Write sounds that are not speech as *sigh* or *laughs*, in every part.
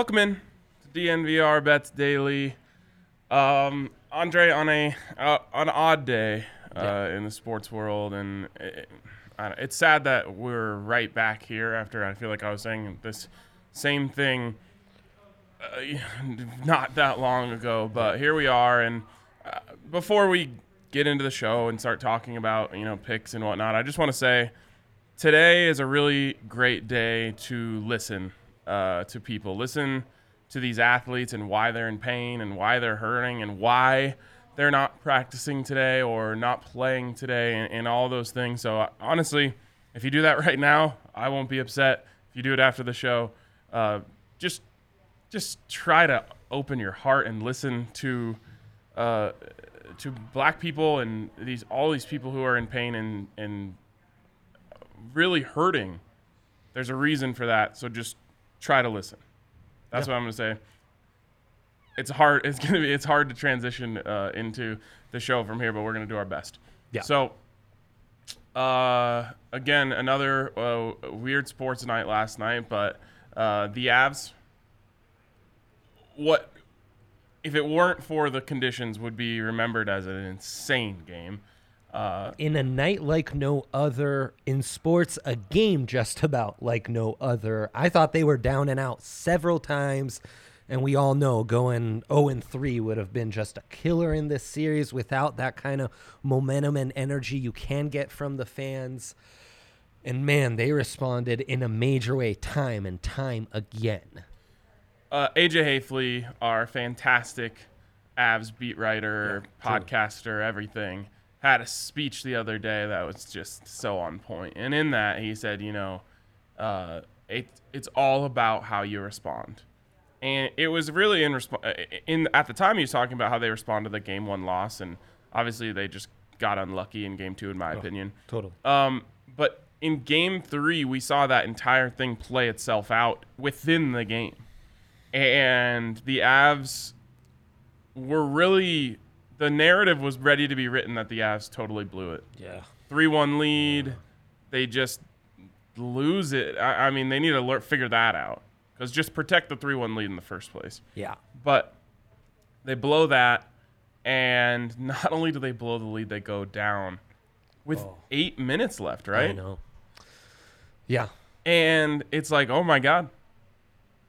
Welcome in to DNVR Bets Daily. Um, Andre on a uh, on an odd day uh, Yeah. in the sports world, and it, I don't- it's sad that we're right back here after I feel like I was saying this same thing uh, not that long ago, but here we are. And uh, before we get into the show and start talking about you know picks and whatnot, I just want to say today is a really great day to listen uh, to people. Listen to these athletes and why they're in pain and why they're hurting and why they're not practicing today or not playing today and, and all those things. So, honestly, if you do that *laughs* right now, I won't be upset. If you do it after the show, uh, just just try to open your heart and listen to uh, to black people and these all these people who are in pain and and really hurting. There's a reason for that. So just try to listen. That's what I'm gonna say. It's hard. It's gonna be. It's hard to transition uh, into the show from here, but we're gonna do our best. Yeah. So, uh, again, another uh, weird sports night last night, but uh, the Avs. What if it weren't for the conditions would be remembered as an insane game. Uh, In a night like no other, in sports, a game just about like no other. I thought they were down and out several times, and we all know going 0 and 3 would have been just a killer in this series without that kind of momentum and energy you can get from the fans. And man, they responded in a major way time and time again. uh, AJ Haefele, our fantastic Avs beat writer, podcaster, everything, had a speech the other day that was just so on point. And in that, he said, you know, uh, it, it's all about how you respond. And it was really in response. In at the time, he was talking about how they responded to the game one loss, and obviously they just got unlucky in game two, in my opinion. Totally. Um, but in game three, we saw that entire thing play itself out within the game. And the Avs were really, the narrative was ready to be written that the Avs totally blew it. Yeah. 3 1 lead. They just lose it. I, I mean, they need to lear- figure that out. Because just protect the 3 1 lead in the first place. Yeah. But they blow that, and not only do they blow the lead, they go down with Oh. eight minutes left, right? I know. Yeah. And it's like, oh my god,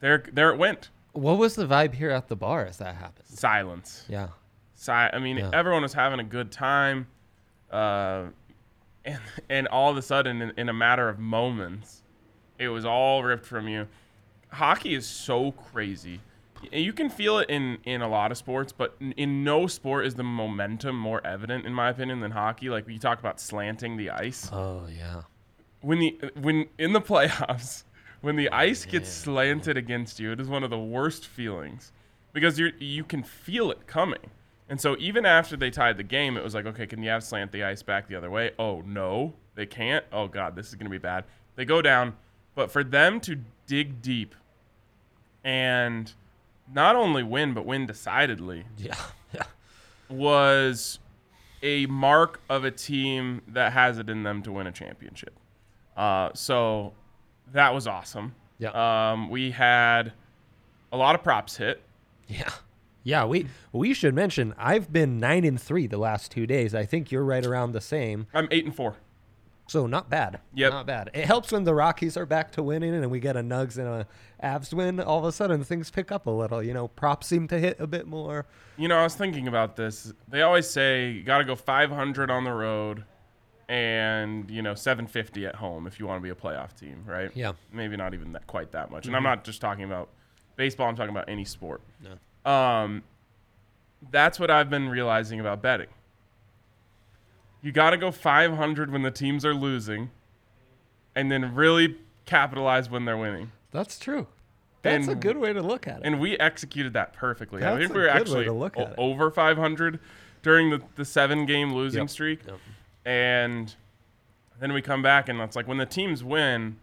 there, there it went. What was the vibe here at the bar as that happened? Silence. Yeah. Si- I mean, Yeah. everyone was having a good time, uh, *laughs* and and all of a sudden, in, in a matter of moments, it was all ripped from you. Hockey is so crazy. You can feel it in in a lot of sports, but in, in no sport is the momentum more evident, in my opinion, than hockey. Like we talk about slanting the ice. Oh, yeah. when the when in the playoffs *laughs* when the ice gets slanted against you it is one of the worst feelings because you you can feel it coming and so even after they tied the game it was like okay can the Avs slant the ice back the other way oh no they can't oh god this is going to be bad they go down but for them to dig deep and not only win but win decidedly *laughs* Yeah. Yeah. was a mark of a team that has it in them to win a championship. Uh, so that was awesome. Yeah. Um, we had a lot of props hit. Yeah. Yeah, we we should mention I've been 9 and 3 the last 2 days. I think you're right around the same. I'm eight and four. So not bad. Yep. Not bad. It helps when the Rockies are back to winning and we get a Nugs and a Avs win. All of a sudden things pick up a little. You know, props seem to hit a bit more. You know, I was thinking about this. They always say you got to go 500 on the road and, you know, 750 at home if you want to be a playoff team, right? Yeah. Maybe not even that quite that much. And I'm mm-hmm. not just talking about baseball, I'm talking about any sport. No. Um, that's what I've been realizing about betting. You got to go 500 when the teams are losing, and then really capitalize when they're winning. That's true. That's a good way to look at it. And we executed that perfectly. I think we were actually to look o- at over 500 during the, the seven game losing Yep. streak. Yep. And then we come back, and it's like when the teams win,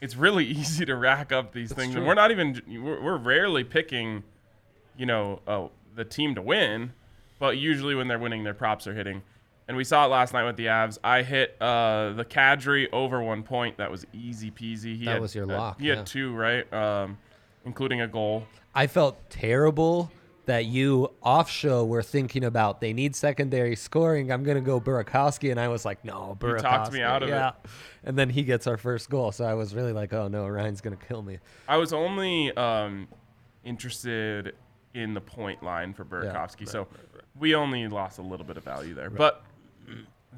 it's really *laughs* easy to rack up these things. true. And we're not even, we're, we're rarely picking, you know, oh, the team to win, but usually when they're winning, their props are hitting. And we saw it last night with the Avs. I hit uh, the Kadri over one point. That was easy peasy. He That had, was your uh, lock, he had two, right? Um, including a goal. I felt terrible that you off show were thinking about they need secondary scoring. I'm gonna go Burakovsky, and I was like, no, Burakowski. Burakovsky. talked me out of it. And then he gets our first goal, so I was really like, oh no, Ryan's gonna kill me. I was only um, interested in the point line for Burakovsky, right, so we only lost a little bit of value there. But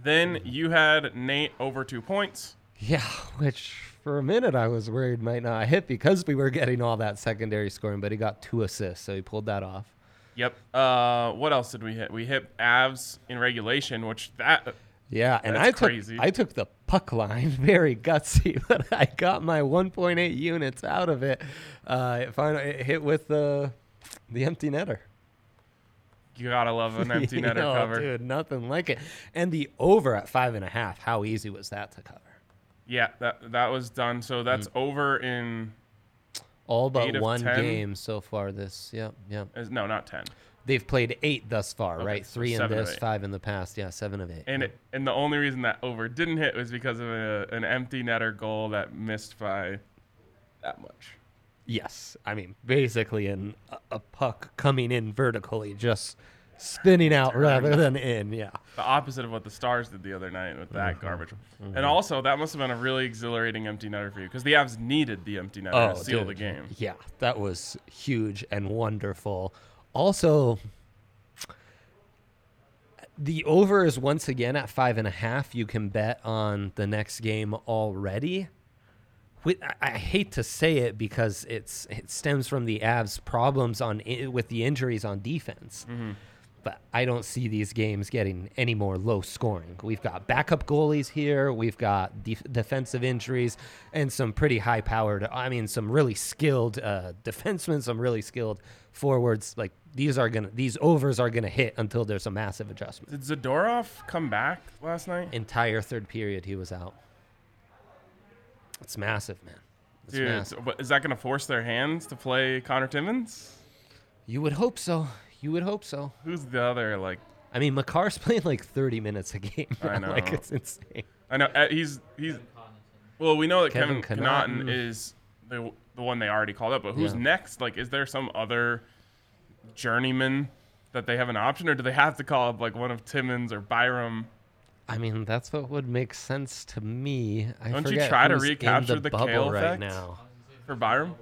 then you had Nate over two points. Yeah, which for a minute I was worried might not hit because we were getting all that secondary scoring, but he got two assists, so he pulled that off. Yep. Uh, what else did we hit? We hit Avs in regulation, which that Yeah, and I took crazy. I took the puck line *laughs* very gutsy, *laughs* but I got my 1.8 units out of it. Uh, it finally it hit with the the empty netter. you gotta love an empty *laughs* netter Oh, cover. dude, nothing like it. And the over at five and a half. How easy was that to cover? Yeah, that that was done. So that's Mm. over in All but one 10? game so far. This, yep, yep. is- no, not ten. They've played eight thus far, Okay, right? so Three in this, five in the past. Yeah, seven of eight. And Yep. it, and the only reason that over didn't hit was because of a, an empty netter goal that missed by that much. Yes, I mean basically an, a, a puck coming in vertically, just spinning out rather than in. Yeah, The opposite of what the Stars did the other night with Mm-hmm. that garbage. And also, that must have been a really exhilarating empty netter for you because the Avs needed the empty netter to seal the Oh, game. Yeah, that was huge and wonderful. Also, the over is once again at five and a half. You can bet on the next game already. With, I- hate to say it because it's it stems from the Avs' problems on with the injuries on defense. But I don't see these games getting any more low scoring. We've got backup goalies here. We've got def- defensive injuries and some pretty high powered, I mean, some really skilled uh, defensemen, some really skilled forwards. Like these are to, these overs are going to hit until there's a massive adjustment. Did Zadorov come back last night? Entire third period, he was out. It's massive, man. It's Dude, massive. so what- is that going to force their hands to play Connor Timmins? You would hope so. You would hope so. Who's the other like? I mean, Makar's *laughs* playing like 30 minutes a game. I now. *laughs* like know. it's insane. I know uh, he's he's. Well, we know that Kevin Kevin, Connauton. Connauton is the the one they already called up, but who's Yeah. next? Like, is there some other journeyman that they have an option, or do they have to call up like one of Timmins or Byram? I mean, that's what would make sense to me. I Don't you try to recapture the, the bubble Cale right effect? now. For Byram?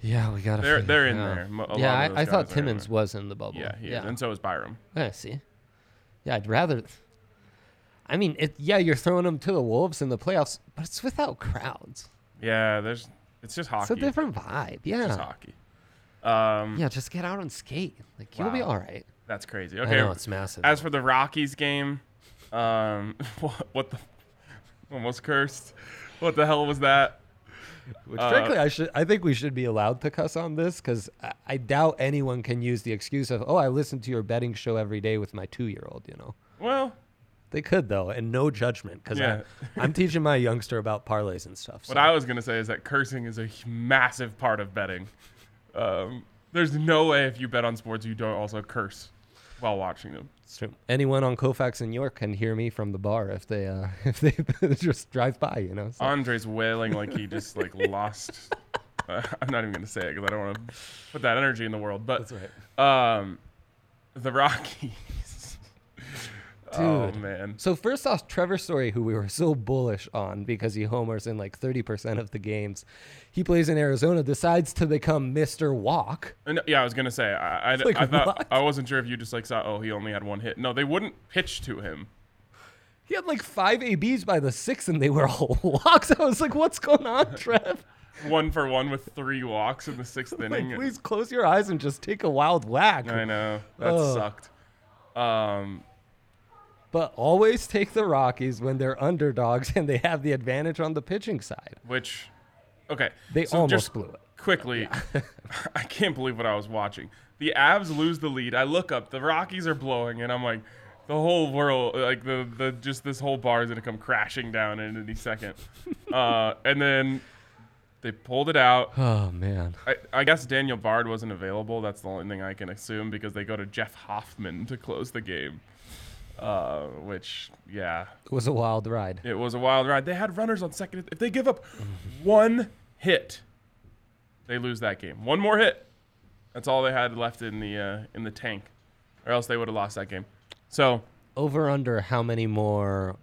Yeah, we gotta. They're they're in out. there. A Yeah, I, I thought Timmins was in the bubble. Yeah, yeah. and so was Byram. I see. Yeah, I'd rather. I mean, it. Yeah, you're throwing them to the wolves in the playoffs, but it's without crowds. Yeah, there's it's just hockey. It's a different vibe. It's Yeah. just hockey. Um, Yeah, just get out and skate. Like you'll be all right. that's crazy. I Okay, know it's massive. As for the Rockies game, um, *laughs* what, what the almost cursed? What the hell was that? Which, uh, frankly, I should. I think we should be allowed to cuss on this because I, I doubt anyone can use the excuse of, "Oh, I listen to your betting show every day with my two-year-old." You know, Well, they could though, and no judgment because Yeah. I'm *laughs* teaching my youngster about parlays and stuff. what I was gonna say is that cursing is a massive part of betting. Um, there's no way if you bet on sports you don't also curse while watching them. It's true. Anyone on Colfax in York can hear me from the bar if they uh, *laughs* if they *laughs* just drive by. You know. So. Andre's wailing like he just like *laughs* lost. Uh, I'm not even gonna say it because I don't want to put that energy in the world. But That's right. um, the Oh Dude. man. So first off, Trevor Story, who we were so bullish on because he homers in like 30% of the games, he plays in Arizona, decides to become Mr. Walk. And, yeah, I was gonna say I, I, Like, I thought what? I wasn't sure if you just like saw oh he only had one hit. No, they wouldn't pitch to him. He had like five ABs by the sixth, and they were all *laughs* walks. I was like, "What's going on, *laughs* Trev? One for one with three walks in the sixth Like, inning. please close your eyes and just take a wild whack." I know that Ugh. sucked. Um, But always take the Rockies when they're underdogs and they have the advantage on the pitching side. which okay, They so almost just blew it. quickly. *laughs* I can't believe what I was watching. The Avs lose the lead. I look up, the Rockies are blowing, and I'm like, the whole world, like the the just this whole bar is gonna come crashing down in any second. *laughs* uh, and then they pulled it out. Oh man, I, I guess Daniel Bard wasn't available. That's the only thing I can assume because they go to Jeff Hoffman to close the game. Uh, which, yeah, it was a wild ride. it was a wild ride. They had runners on second. If they give up *laughs* one hit, they lose that game. One more hit. That's all they had left in the uh, in the tank, or else they would have lost that game. So Over under how many more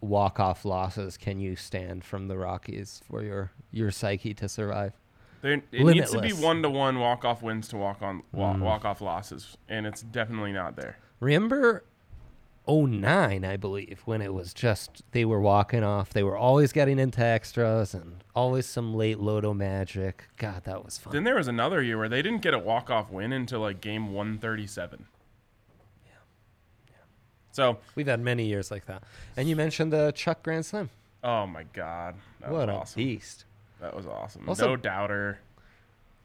walk off losses can you stand from the Rockies for your your psyche to survive? there it needs to be one to one walk off wins to walk on Mm. walk off losses, and it's definitely not there. Remember 09, I believe, when it was just they were walking off. They were always getting into extras and always some late Loto magic. God, that was fun. Then there was another year where they didn't get a walk off win until like game one thirty seven. Yeah. yeah. So, We've had many years like that. And you mentioned the Chuck Grand Slam. oh my god, that what was a awesome. beast. That was awesome. Also- no doubter.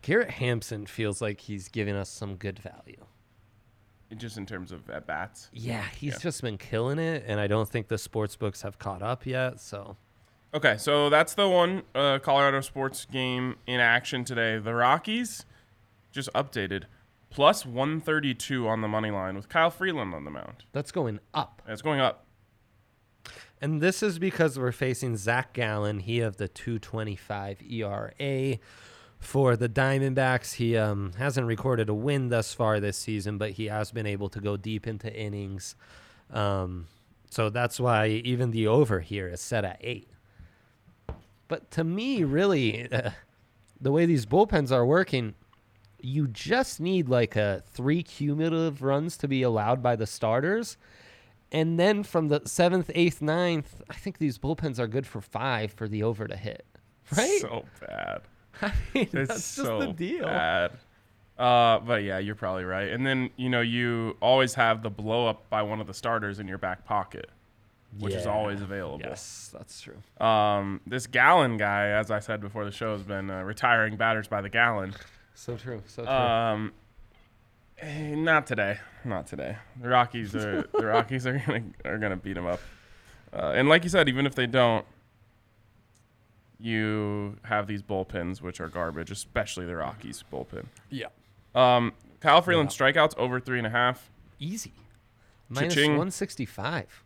Garrett Hampson feels like he's giving us some good value. Just in terms of at bats. Yeah, he's Yeah. just been killing it, and I don't think the sports books have caught up yet. So Okay, so that's the one uh, Colorado sports game in action today. The Rockies just updated plus 132 on the money line with Kyle Freeland on the mound. that's going up. That's going up. And this is because we're facing Zach Gallen. He of the 225 ERA. For the Diamondbacks, he um, hasn't recorded a win thus far this season, but he has been able to go deep into innings. Um, so that's why even the over here is set at eight. But to me, really, uh, the way these bullpens are working, you just need like a three cumulative runs to be allowed by the starters. And then from the seventh, eighth, ninth, I think these bullpens are good for five for the over to hit. Right? So bad. *laughs* I mean, It's that's so just the deal. bad. Uh, but yeah, you're probably right. And then you know you always have the blow up by one of the starters in your back pocket, which is always available. Yes, that's true. Um, this Gallen guy, as I said before the show, has been uh, retiring batters by the gallon. So true. So true. Um, eh, not today. Not today. The Rockies are the *laughs* Rockies are gonna are gonna beat them up. Uh, and like you said, even if they don't, you have these bullpens which are garbage, especially the Rockies bullpen. yeah. Um, Kyle Freeland strikeouts over three and a half. Easy. Minus Cha-ching. 165.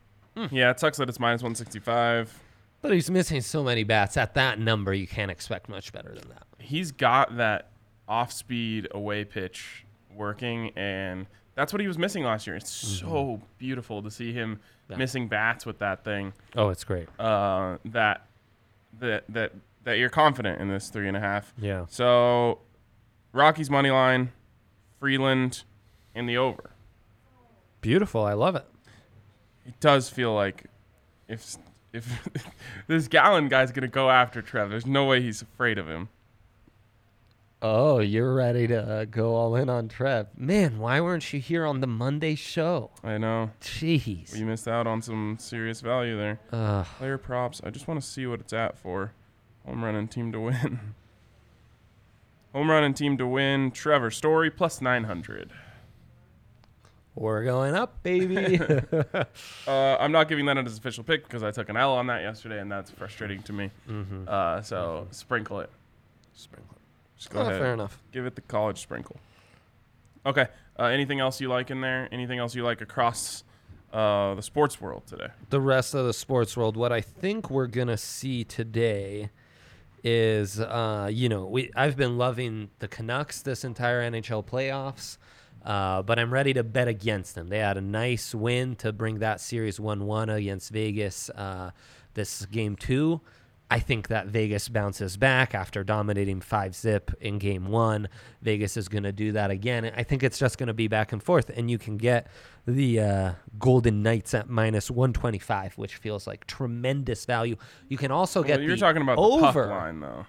Yeah, it sucks that it's minus one sixty five. But he's missing so many bats. At that number, you can't expect much better than that. He's got that off speed away pitch working, and that's what he was missing last year. It's so beautiful to see him Yeah. missing bats with that thing. Oh, it's great. uh, that that that that you're confident in this three and a half. Yeah. So Rockies money line, Freeland in the over. Beautiful. I love it. It does feel like if if *laughs* this Gallen guy's gonna go after Trev, there's no way he's afraid of him. Oh, you're ready to uh, go all in on Trev. Man, why weren't you here on the Monday show? I know Jeez. we missed out on some serious value there. Ugh. Player props. I just want to see what it's at for home run and team to win. *laughs* home run and team to win. Trevor Story plus nine hundred. we're going up, baby. *laughs* *laughs* Uh, I'm not giving that as official pick because I took an L on that yesterday, and that's frustrating to me. mm-hmm. Uh, so sprinkle it. Sprinkle. Just go Oh, ahead. fair enough. Give it the college sprinkle. Okay. Uh, anything else you like in there? Anything else you like across uh, the sports world today? the rest of the sports world, what I think we're gonna see today is, uh, you know, we I've been loving the Canucks this entire NHL playoffs, uh, but I'm ready to bet against them. They had a nice win to bring that series one-one against Vegas. Uh, this game two. I think that Vegas bounces back after dominating five zip in game one. Vegas is going to do that again. I think it's just going to be back and forth, and you can get the uh, Golden Knights at minus 125, which feels like tremendous value. You can also get Well, you're the talking about over. line, though.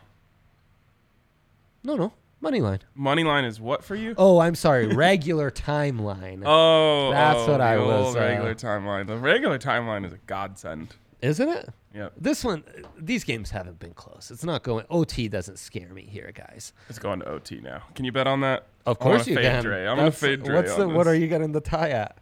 No, no, money line. Money line is what for you? Oh, I'm sorry, regular timeline. *laughs* Oh, That's oh, what I was, uh, regular timeline. The regular timeline is a godsend. Isn't it? Yeah. This one, these games haven't been close. It's not going. OT doesn't scare me here, guys. it's going to OT now. Can you bet on that? Of I'm course you fade can. Dre. I'm gonna fade Dre What's the? What are you getting the tie at?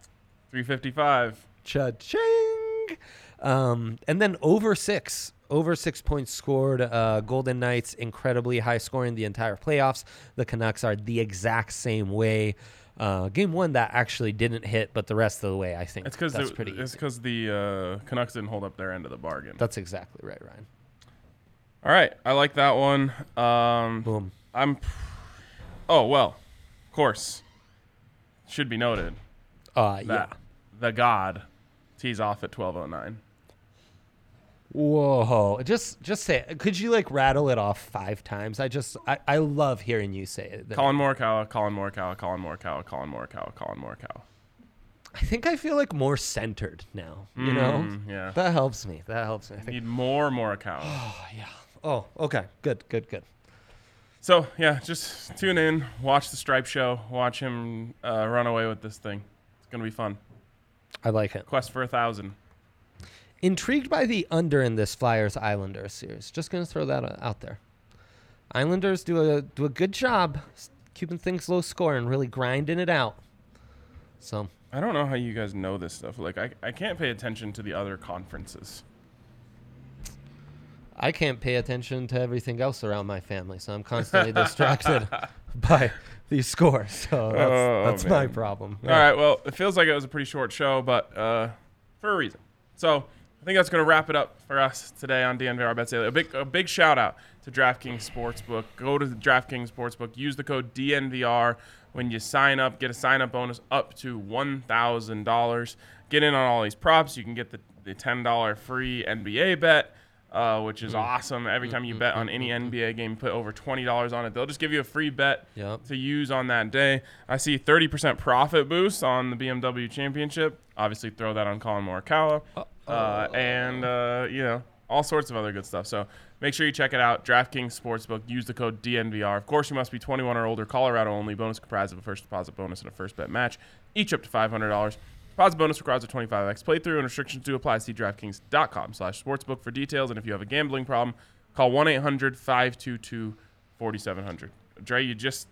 355. Cha-ching! Um, and then over six, over six points scored. Uh, Golden Knights incredibly high scoring the entire playoffs. The Canucks are the exact same way. Uh, game one that actually didn't hit, but the rest of the way I think It's because that's pretty. it's because the uh, Canucks didn't hold up their end of the bargain. That's exactly right, Ryan. All right, I like that one. Um, Boom. I'm. Oh well, of course. Should be noted Uh, yeah. the God tees off at 12:09. Whoa! Just, just say. It. Could you like rattle it off five times? I just, I, I love hearing you say it. Collin Morikawa, Collin Morikawa, Collin Morikawa, Collin Morikawa, Collin Morikawa. I think I feel like more centered now. You know, Mm, yeah. that helps me. That helps me. I think. Need more Morikawa. Oh *sighs* yeah. Oh, okay. Good, good, good. so yeah, just tune in, watch the Stripe Show, watch him uh, run away with this thing. It's gonna be fun. I like it. Quest for a thousand. Intrigued by the under in this Flyers Islanders series. Just gonna throw that out there. Islanders do a do a good job keeping things low score and really grinding it out. So I don't know how you guys know this stuff. Like I, I can't pay attention to the other conferences. I can't pay attention to everything else around my family, so I'm constantly *laughs* distracted *laughs* by these scores. *laughs* So that's, Oh, that's my problem. All right. Well, it feels like it was a pretty short show, but uh, for a reason. So I think that's going to wrap it up for us today on DNVR Bets Daily. A big, a big shout out to DraftKings Sportsbook. Go to the DraftKings Sportsbook. Use the code DNVR when you sign up. Get a sign up bonus up to one thousand dollars. Get in on all these props. You can get the, the ten dollar free NBA bet. Uh, which is mm. awesome. Every time you mm, mm, bet on any NBA game, put over twenty dollars on it. They'll just give you a free bet Yep. to use on that day. I see 30% profit boost on the BMW Championship. Obviously, throw that on Collin Morikawa. Uh, and, uh, you know, all sorts of other good stuff. So make sure you check it out. DraftKings Sportsbook. Use the code DNVR. Of course, you must be 21 or older. Colorado only. Bonus comprised of a first deposit bonus and a first bet match, each up to $500. Deposit bonus requires a 25x playthrough and restrictions do apply. See DraftKings.com slash sportsbook for details. And if you have a gambling problem, call 1-800-522-4700. Dre, you just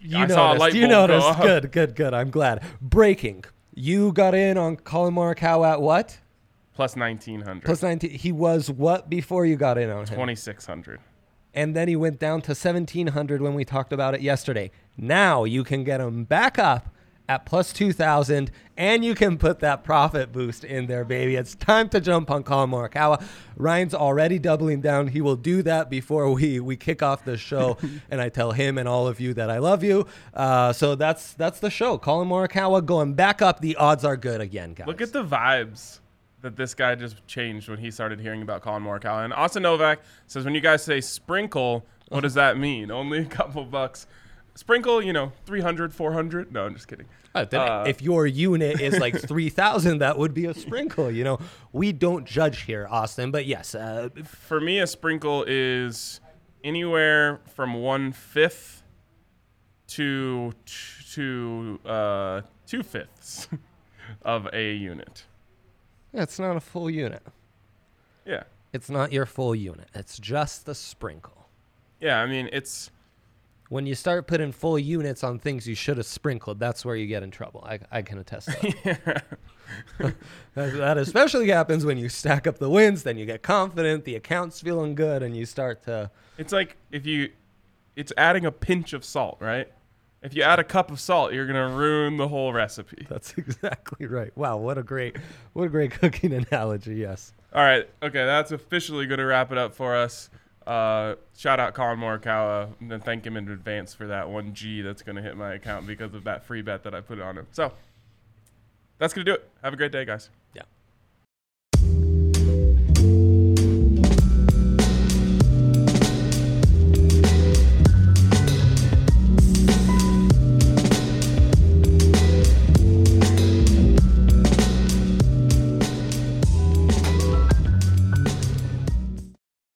You I saw a noticed. You noticed. Good, good, good. I'm glad. Breaking. You got in on Collin Morikawa at what? plus 1900 Plus 19. He was what before you got in on him? 2600 And then he went down to 1700 when we talked about it yesterday. Now you can get him back up at plus 2000 and you can put that profit boost in there, baby. It's time to jump on Collin Morikawa. Ryan's already doubling down. He will do that before we, we kick off the show. *laughs* and I tell him and all of you that I love you. Uh, so that's that's the show. Collin Morikawa going back up. The odds are good again, guys. Look at the vibes that this guy just changed when he started hearing about Colin Morikawa. And Austin Novak says, when you guys say sprinkle, what does that mean? Only a couple bucks. Sprinkle, you know, 300, 400. No, I'm just kidding. Uh, then Uh, if your unit is like *laughs* 3000 that would be a sprinkle you know we don't judge here austin but yes uh, For me, a sprinkle is anywhere from one fifth to to uh, two fifths *laughs* of a unit. Yeah, it's not a full unit Yeah. it's not your full unit it's just the sprinkle Yeah, I mean, it's when you start putting full units on things you should have sprinkled that's where you get in trouble i, I can attest to that. *laughs* that that especially happens when you stack up the wins then you get confident the account's feeling good and you start to It's like if you, it's adding a pinch of salt, right? If you add a cup of salt, you're gonna ruin the whole recipe. that's *laughs* exactly right wow what a great what a great *laughs* cooking analogy yes All right, okay, that's officially gonna wrap it up for us. Uh, shout out Collin Morikawa and thank him in advance for that one G that's gonna hit my account because of that free bet that I put on him. So that's gonna do it. Have a great day, guys.